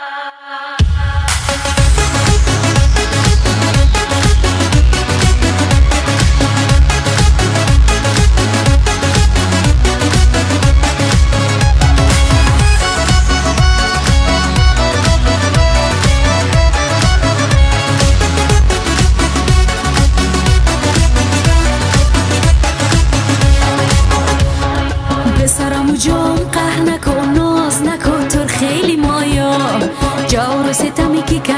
Ah. você tá me quicando.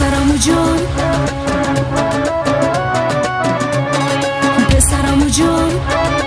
پسرمو جان پسرمو جان